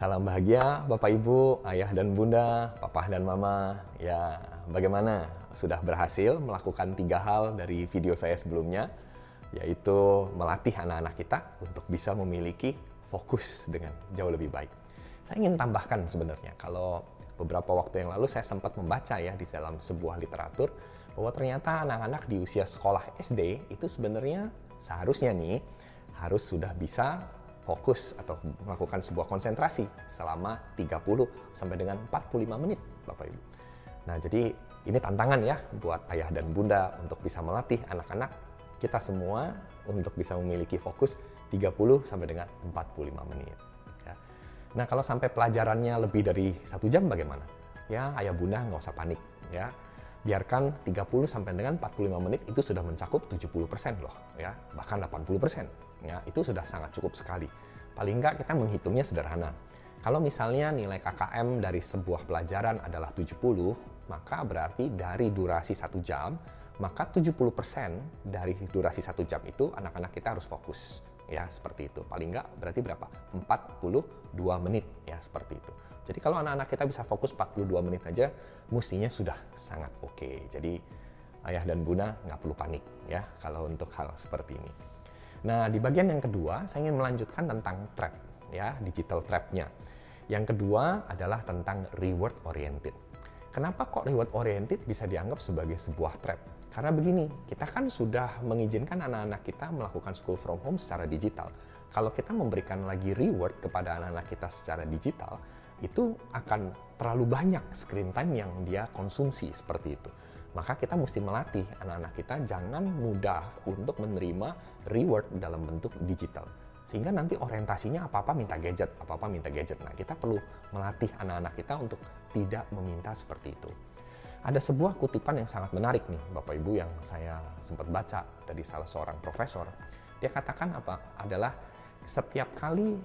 Salam bahagia Bapak Ibu, Ayah dan Bunda, Papa dan Mama. Ya, bagaimana? Sudah berhasil melakukan tiga hal dari video saya sebelumnya, yaitu melatih anak-anak kita untuk bisa memiliki fokus dengan jauh lebih baik. Saya ingin tambahkan sebenarnya, kalau beberapa waktu yang lalu saya sempat membaca ya di dalam sebuah literatur, bahwa ternyata anak-anak di usia sekolah SD itu sebenarnya seharusnya nih harus sudah bisa fokus atau melakukan sebuah konsentrasi selama 30 sampai dengan 45 menit Bapak Ibu. Nah, jadi ini tantangan ya buat ayah dan bunda untuk bisa melatih anak-anak kita semua untuk bisa memiliki fokus 30 sampai dengan 45 menit. Ya. Nah, kalau sampai pelajarannya lebih dari satu jam bagaimana? Ya, ayah bunda nggak usah panik ya. Biarkan 30 sampai dengan 45 menit itu sudah mencakup 70% loh ya, bahkan 80% ya itu sudah sangat cukup sekali. Paling nggak kita menghitungnya sederhana. Kalau misalnya nilai KKM dari sebuah pelajaran adalah 70, maka berarti dari durasi satu jam, maka 70% dari durasi satu jam itu anak-anak kita harus fokus. Ya, seperti itu. Paling nggak berarti berapa? 42 menit, ya seperti itu. Jadi kalau anak-anak kita bisa fokus 42 menit aja, mestinya sudah sangat oke. Okay. Jadi ayah dan bunda nggak perlu panik ya kalau untuk hal seperti ini. Nah, di bagian yang kedua, saya ingin melanjutkan tentang trap, ya, digital trapnya. Yang kedua adalah tentang reward oriented. Kenapa kok reward oriented bisa dianggap sebagai sebuah trap? Karena begini, kita kan sudah mengizinkan anak-anak kita melakukan school from home secara digital. Kalau kita memberikan lagi reward kepada anak-anak kita secara digital, itu akan terlalu banyak screen time yang dia konsumsi seperti itu maka kita mesti melatih anak-anak kita jangan mudah untuk menerima reward dalam bentuk digital. Sehingga nanti orientasinya apa-apa minta gadget, apa-apa minta gadget. Nah, kita perlu melatih anak-anak kita untuk tidak meminta seperti itu. Ada sebuah kutipan yang sangat menarik nih, Bapak Ibu yang saya sempat baca dari salah seorang profesor. Dia katakan apa? Adalah setiap kali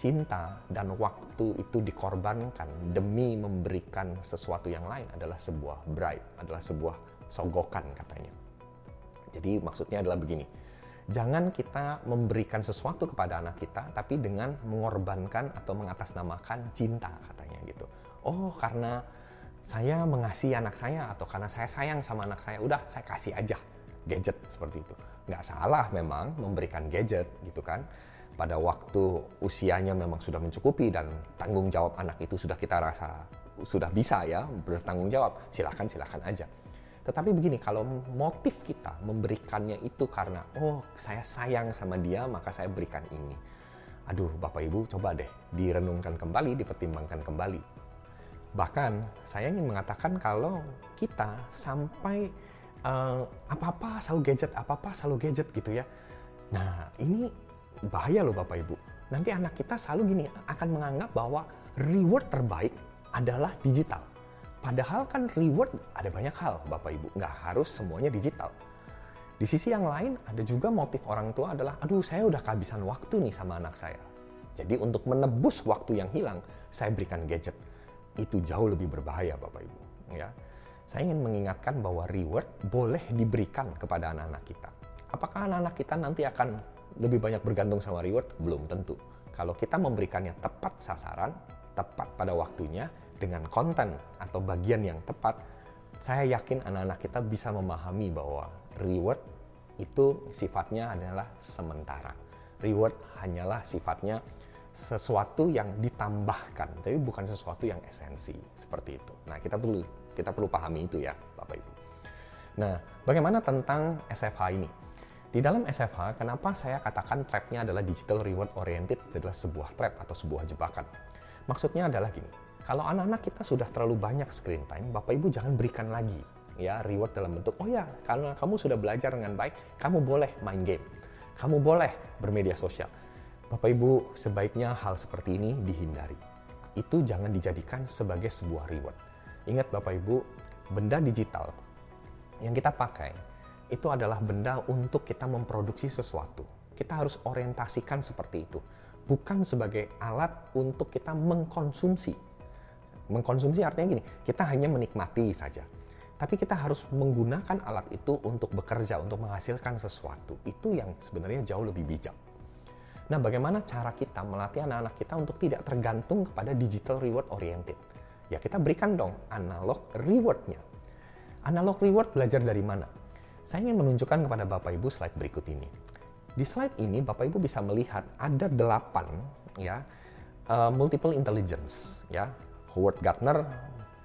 cinta dan waktu itu dikorbankan demi memberikan sesuatu yang lain adalah sebuah bribe, adalah sebuah sogokan katanya. Jadi maksudnya adalah begini, jangan kita memberikan sesuatu kepada anak kita tapi dengan mengorbankan atau mengatasnamakan cinta katanya gitu. Oh karena saya mengasihi anak saya atau karena saya sayang sama anak saya, udah saya kasih aja gadget seperti itu. Nggak salah memang memberikan gadget gitu kan pada waktu usianya memang sudah mencukupi dan tanggung jawab anak itu sudah kita rasa sudah bisa ya bertanggung jawab, silahkan silahkan aja. Tetapi begini, kalau motif kita memberikannya itu karena oh saya sayang sama dia maka saya berikan ini. Aduh Bapak Ibu coba deh direnungkan kembali, dipertimbangkan kembali. Bahkan saya ingin mengatakan kalau kita sampai uh, apa-apa selalu gadget, apa-apa selalu gadget gitu ya. Nah ini bahaya loh Bapak Ibu. Nanti anak kita selalu gini akan menganggap bahwa reward terbaik adalah digital. Padahal kan reward ada banyak hal Bapak Ibu, nggak harus semuanya digital. Di sisi yang lain ada juga motif orang tua adalah, aduh saya udah kehabisan waktu nih sama anak saya. Jadi untuk menebus waktu yang hilang, saya berikan gadget. Itu jauh lebih berbahaya Bapak Ibu. Ya, saya ingin mengingatkan bahwa reward boleh diberikan kepada anak-anak kita. Apakah anak-anak kita nanti akan lebih banyak bergantung sama reward? Belum tentu. Kalau kita memberikannya tepat sasaran, tepat pada waktunya, dengan konten atau bagian yang tepat, saya yakin anak-anak kita bisa memahami bahwa reward itu sifatnya adalah sementara. Reward hanyalah sifatnya sesuatu yang ditambahkan, tapi bukan sesuatu yang esensi seperti itu. Nah, kita perlu kita perlu pahami itu ya, Bapak Ibu. Nah, bagaimana tentang SFH ini? Di dalam SFH, kenapa saya katakan trapnya adalah digital reward oriented adalah sebuah trap atau sebuah jebakan. Maksudnya adalah gini, kalau anak-anak kita sudah terlalu banyak screen time, Bapak Ibu jangan berikan lagi ya reward dalam bentuk, oh ya, karena kamu sudah belajar dengan baik, kamu boleh main game, kamu boleh bermedia sosial. Bapak Ibu, sebaiknya hal seperti ini dihindari. Itu jangan dijadikan sebagai sebuah reward. Ingat Bapak Ibu, benda digital yang kita pakai itu adalah benda untuk kita memproduksi sesuatu. Kita harus orientasikan seperti itu, bukan sebagai alat untuk kita mengkonsumsi. Mengkonsumsi artinya gini, kita hanya menikmati saja. Tapi kita harus menggunakan alat itu untuk bekerja, untuk menghasilkan sesuatu. Itu yang sebenarnya jauh lebih bijak. Nah, bagaimana cara kita melatih anak-anak kita untuk tidak tergantung kepada digital reward oriented? Ya, kita berikan dong analog rewardnya. Analog reward belajar dari mana? Saya ingin menunjukkan kepada Bapak Ibu slide berikut ini. Di slide ini Bapak Ibu bisa melihat ada delapan ya uh, multiple intelligence ya. Howard Gardner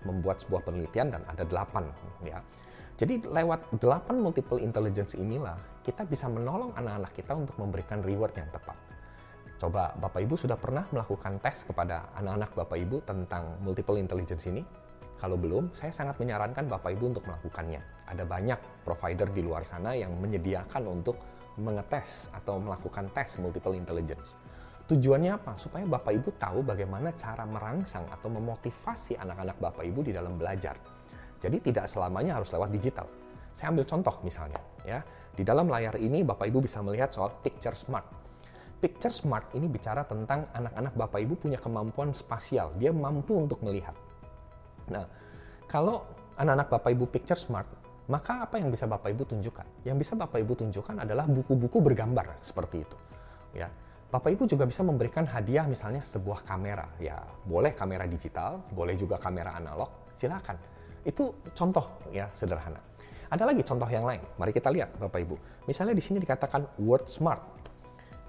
membuat sebuah penelitian dan ada delapan ya. Jadi lewat delapan multiple intelligence inilah kita bisa menolong anak-anak kita untuk memberikan reward yang tepat. Coba Bapak Ibu sudah pernah melakukan tes kepada anak-anak Bapak Ibu tentang multiple intelligence ini? Kalau belum, saya sangat menyarankan Bapak Ibu untuk melakukannya. Ada banyak provider di luar sana yang menyediakan untuk mengetes atau melakukan tes multiple intelligence. Tujuannya apa? Supaya Bapak Ibu tahu bagaimana cara merangsang atau memotivasi anak-anak Bapak Ibu di dalam belajar. Jadi tidak selamanya harus lewat digital. Saya ambil contoh misalnya, ya. Di dalam layar ini Bapak Ibu bisa melihat soal picture smart Picture smart ini bicara tentang anak-anak Bapak Ibu punya kemampuan spasial. Dia mampu untuk melihat. Nah, kalau anak-anak Bapak Ibu picture smart, maka apa yang bisa Bapak Ibu tunjukkan? Yang bisa Bapak Ibu tunjukkan adalah buku-buku bergambar seperti itu. Ya, Bapak Ibu juga bisa memberikan hadiah misalnya sebuah kamera. Ya, boleh kamera digital, boleh juga kamera analog, silakan. Itu contoh ya sederhana. Ada lagi contoh yang lain. Mari kita lihat Bapak Ibu. Misalnya di sini dikatakan word smart.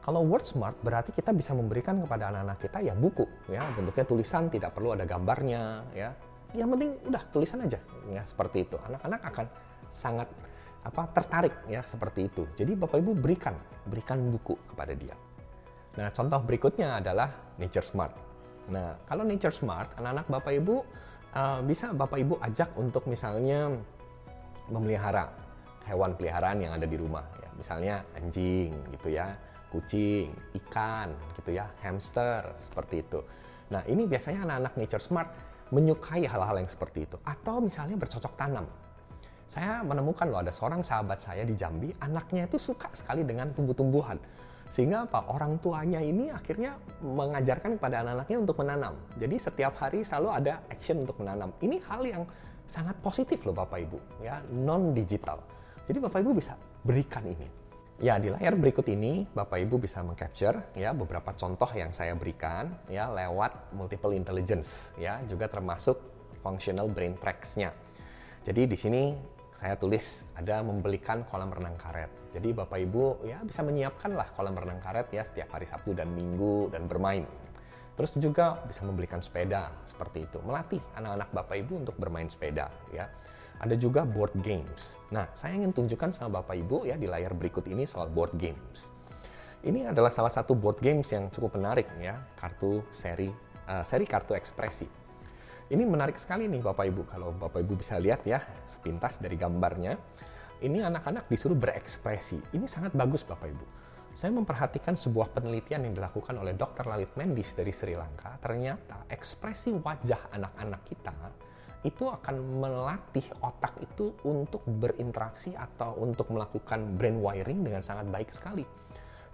Kalau word smart berarti kita bisa memberikan kepada anak-anak kita ya buku ya bentuknya tulisan tidak perlu ada gambarnya ya yang penting udah tulisan aja ya seperti itu. Anak-anak akan sangat apa tertarik ya seperti itu. Jadi bapak ibu berikan berikan buku kepada dia. Nah contoh berikutnya adalah nature smart. Nah kalau nature smart anak-anak bapak ibu uh, bisa bapak ibu ajak untuk misalnya memelihara hewan peliharaan yang ada di rumah ya. Misalnya anjing gitu ya kucing, ikan, gitu ya, hamster, seperti itu. Nah, ini biasanya anak-anak nature smart menyukai hal-hal yang seperti itu. Atau misalnya bercocok tanam. Saya menemukan loh ada seorang sahabat saya di Jambi, anaknya itu suka sekali dengan tumbuh-tumbuhan. Sehingga apa? Orang tuanya ini akhirnya mengajarkan kepada anak-anaknya untuk menanam. Jadi setiap hari selalu ada action untuk menanam. Ini hal yang sangat positif loh Bapak Ibu, ya, non digital. Jadi Bapak Ibu bisa berikan ini. Ya, di layar berikut ini Bapak Ibu bisa mengcapture ya beberapa contoh yang saya berikan ya lewat multiple intelligence ya, juga termasuk functional brain tracks-nya. Jadi di sini saya tulis ada membelikan kolam renang karet. Jadi Bapak Ibu ya bisa menyiapkan lah kolam renang karet ya setiap hari Sabtu dan Minggu dan bermain. Terus juga bisa membelikan sepeda seperti itu, melatih anak-anak Bapak Ibu untuk bermain sepeda ya. Ada juga board games. Nah, saya ingin tunjukkan sama Bapak Ibu ya di layar berikut ini soal board games. Ini adalah salah satu board games yang cukup menarik ya, kartu seri uh, seri kartu ekspresi. Ini menarik sekali nih Bapak Ibu kalau Bapak Ibu bisa lihat ya sepintas dari gambarnya. Ini anak-anak disuruh berekspresi. Ini sangat bagus Bapak Ibu. Saya memperhatikan sebuah penelitian yang dilakukan oleh Dr. Lalit Mendis dari Sri Lanka. Ternyata ekspresi wajah anak-anak kita itu akan melatih otak itu untuk berinteraksi atau untuk melakukan brain wiring dengan sangat baik sekali.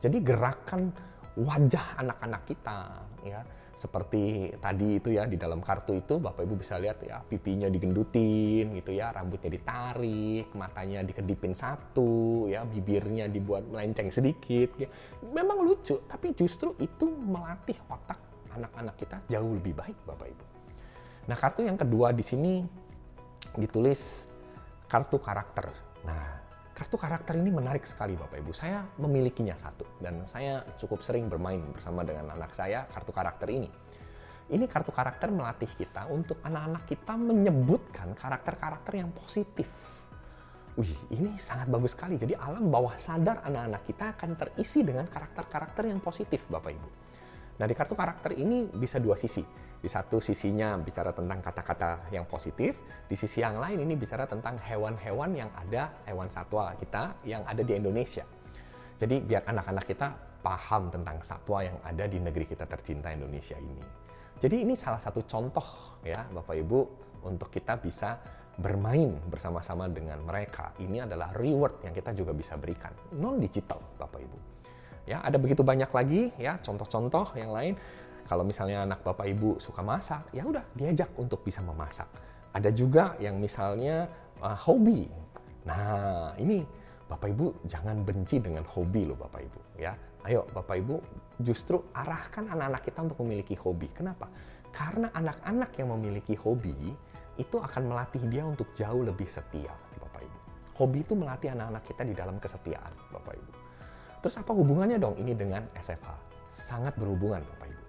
Jadi gerakan wajah anak-anak kita ya seperti tadi itu ya di dalam kartu itu Bapak Ibu bisa lihat ya pipinya digendutin gitu ya, rambutnya ditarik, matanya dikedipin satu ya, bibirnya dibuat melenceng sedikit. Ya. Memang lucu, tapi justru itu melatih otak anak-anak kita jauh lebih baik Bapak Ibu. Nah, kartu yang kedua di sini ditulis kartu karakter. Nah, kartu karakter ini menarik sekali Bapak Ibu. Saya memilikinya satu dan saya cukup sering bermain bersama dengan anak saya kartu karakter ini. Ini kartu karakter melatih kita untuk anak-anak kita menyebutkan karakter-karakter yang positif. Wih, ini sangat bagus sekali. Jadi alam bawah sadar anak-anak kita akan terisi dengan karakter-karakter yang positif Bapak Ibu. Nah, di kartu karakter ini bisa dua sisi di satu sisinya bicara tentang kata-kata yang positif, di sisi yang lain ini bicara tentang hewan-hewan yang ada, hewan satwa kita yang ada di Indonesia. Jadi biar anak-anak kita paham tentang satwa yang ada di negeri kita tercinta Indonesia ini. Jadi ini salah satu contoh ya Bapak Ibu untuk kita bisa bermain bersama-sama dengan mereka. Ini adalah reward yang kita juga bisa berikan non digital Bapak Ibu. Ya, ada begitu banyak lagi ya contoh-contoh yang lain. Kalau misalnya anak bapak ibu suka masak, ya udah diajak untuk bisa memasak. Ada juga yang misalnya uh, hobi. Nah, ini Bapak Ibu jangan benci dengan hobi loh Bapak Ibu ya. Ayo Bapak Ibu justru arahkan anak-anak kita untuk memiliki hobi. Kenapa? Karena anak-anak yang memiliki hobi itu akan melatih dia untuk jauh lebih setia Bapak Ibu. Hobi itu melatih anak-anak kita di dalam kesetiaan Bapak Ibu. Terus apa hubungannya dong ini dengan SFH? Sangat berhubungan Bapak Ibu.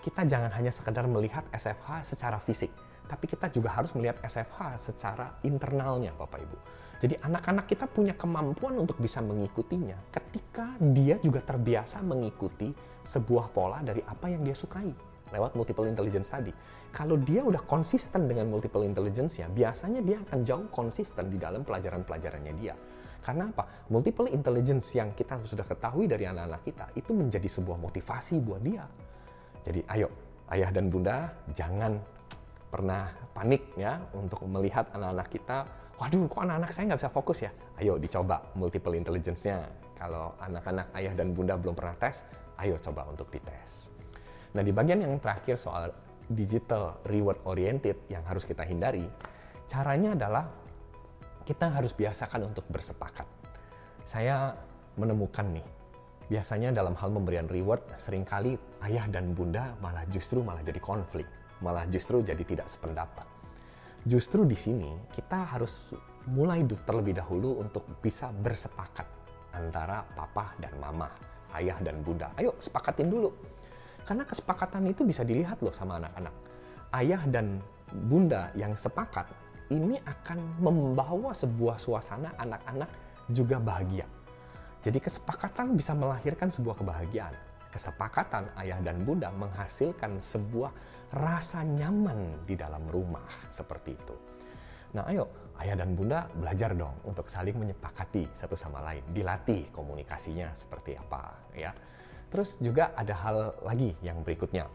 Kita jangan hanya sekedar melihat SFH secara fisik, tapi kita juga harus melihat SFH secara internalnya Bapak Ibu. Jadi anak-anak kita punya kemampuan untuk bisa mengikutinya ketika dia juga terbiasa mengikuti sebuah pola dari apa yang dia sukai lewat multiple intelligence tadi. Kalau dia udah konsisten dengan multiple intelligence ya, biasanya dia akan jauh konsisten di dalam pelajaran-pelajarannya dia. Karena apa? Multiple intelligence yang kita sudah ketahui dari anak-anak kita itu menjadi sebuah motivasi buat dia. Jadi ayo, ayah dan bunda jangan pernah panik ya untuk melihat anak-anak kita, waduh kok anak-anak saya nggak bisa fokus ya? Ayo dicoba multiple intelligence-nya. Kalau anak-anak ayah dan bunda belum pernah tes, ayo coba untuk dites. Nah di bagian yang terakhir soal digital reward oriented yang harus kita hindari, caranya adalah kita harus biasakan untuk bersepakat. Saya menemukan nih, biasanya dalam hal memberian reward, sering kali ayah dan bunda malah justru malah jadi konflik malah justru jadi tidak sependapat. Justru di sini kita harus mulai terlebih dahulu untuk bisa bersepakat antara papa dan mama, ayah dan bunda. Ayo sepakatin dulu. Karena kesepakatan itu bisa dilihat loh sama anak-anak. Ayah dan bunda yang sepakat ini akan membawa sebuah suasana anak-anak juga bahagia. Jadi kesepakatan bisa melahirkan sebuah kebahagiaan kesepakatan ayah dan bunda menghasilkan sebuah rasa nyaman di dalam rumah seperti itu. Nah, ayo ayah dan bunda belajar dong untuk saling menyepakati satu sama lain, dilatih komunikasinya seperti apa ya. Terus juga ada hal lagi yang berikutnya.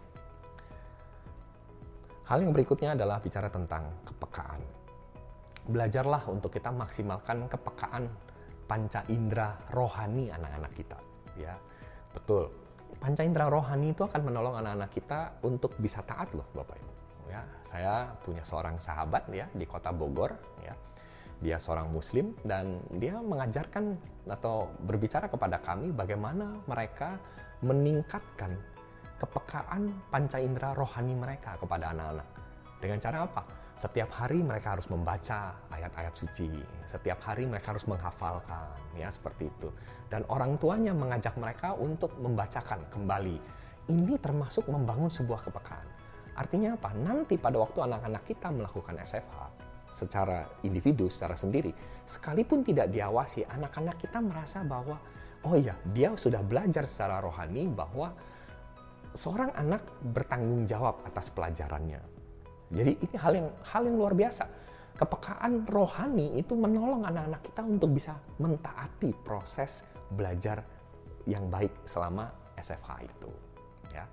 Hal yang berikutnya adalah bicara tentang kepekaan. Belajarlah untuk kita maksimalkan kepekaan panca indera rohani anak-anak kita, ya. Betul, panca indera rohani itu akan menolong anak-anak kita untuk bisa taat loh Bapak Ibu. Ya, saya punya seorang sahabat ya di kota Bogor ya. Dia seorang muslim dan dia mengajarkan atau berbicara kepada kami bagaimana mereka meningkatkan kepekaan panca indera rohani mereka kepada anak-anak. Dengan cara apa? Setiap hari mereka harus membaca ayat-ayat suci. Setiap hari mereka harus menghafalkan, ya seperti itu. Dan orang tuanya mengajak mereka untuk membacakan kembali. Ini termasuk membangun sebuah kepekaan. Artinya apa? Nanti pada waktu anak-anak kita melakukan SFH secara individu, secara sendiri, sekalipun tidak diawasi, anak-anak kita merasa bahwa oh iya, dia sudah belajar secara rohani bahwa seorang anak bertanggung jawab atas pelajarannya jadi ini hal yang hal yang luar biasa. Kepekaan rohani itu menolong anak-anak kita untuk bisa mentaati proses belajar yang baik selama SFH itu. Ya.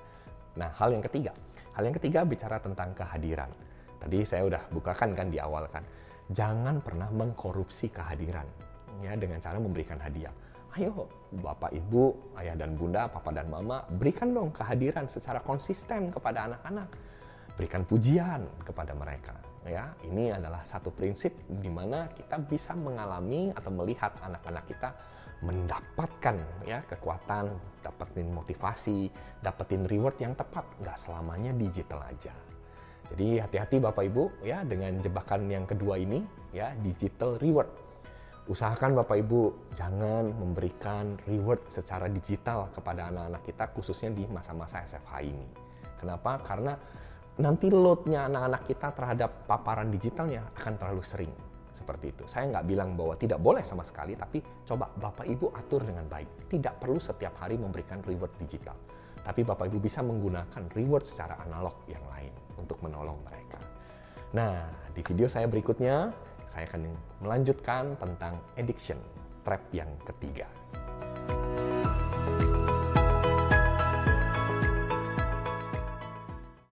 Nah, hal yang ketiga, hal yang ketiga bicara tentang kehadiran. Tadi saya udah bukakan kan di awal kan, jangan pernah mengkorupsi kehadiran ya dengan cara memberikan hadiah. Ayo, Bapak, Ibu, Ayah dan Bunda, Papa dan Mama, berikan dong kehadiran secara konsisten kepada anak-anak berikan pujian kepada mereka. Ya, ini adalah satu prinsip di mana kita bisa mengalami atau melihat anak-anak kita mendapatkan ya kekuatan, dapetin motivasi, dapetin reward yang tepat, nggak selamanya digital aja. Jadi hati-hati Bapak Ibu ya dengan jebakan yang kedua ini ya digital reward. Usahakan Bapak Ibu jangan memberikan reward secara digital kepada anak-anak kita khususnya di masa-masa SFH ini. Kenapa? Karena nanti loadnya anak-anak kita terhadap paparan digitalnya akan terlalu sering seperti itu. Saya nggak bilang bahwa tidak boleh sama sekali, tapi coba Bapak Ibu atur dengan baik. Tidak perlu setiap hari memberikan reward digital. Tapi Bapak Ibu bisa menggunakan reward secara analog yang lain untuk menolong mereka. Nah, di video saya berikutnya, saya akan melanjutkan tentang addiction, trap yang ketiga.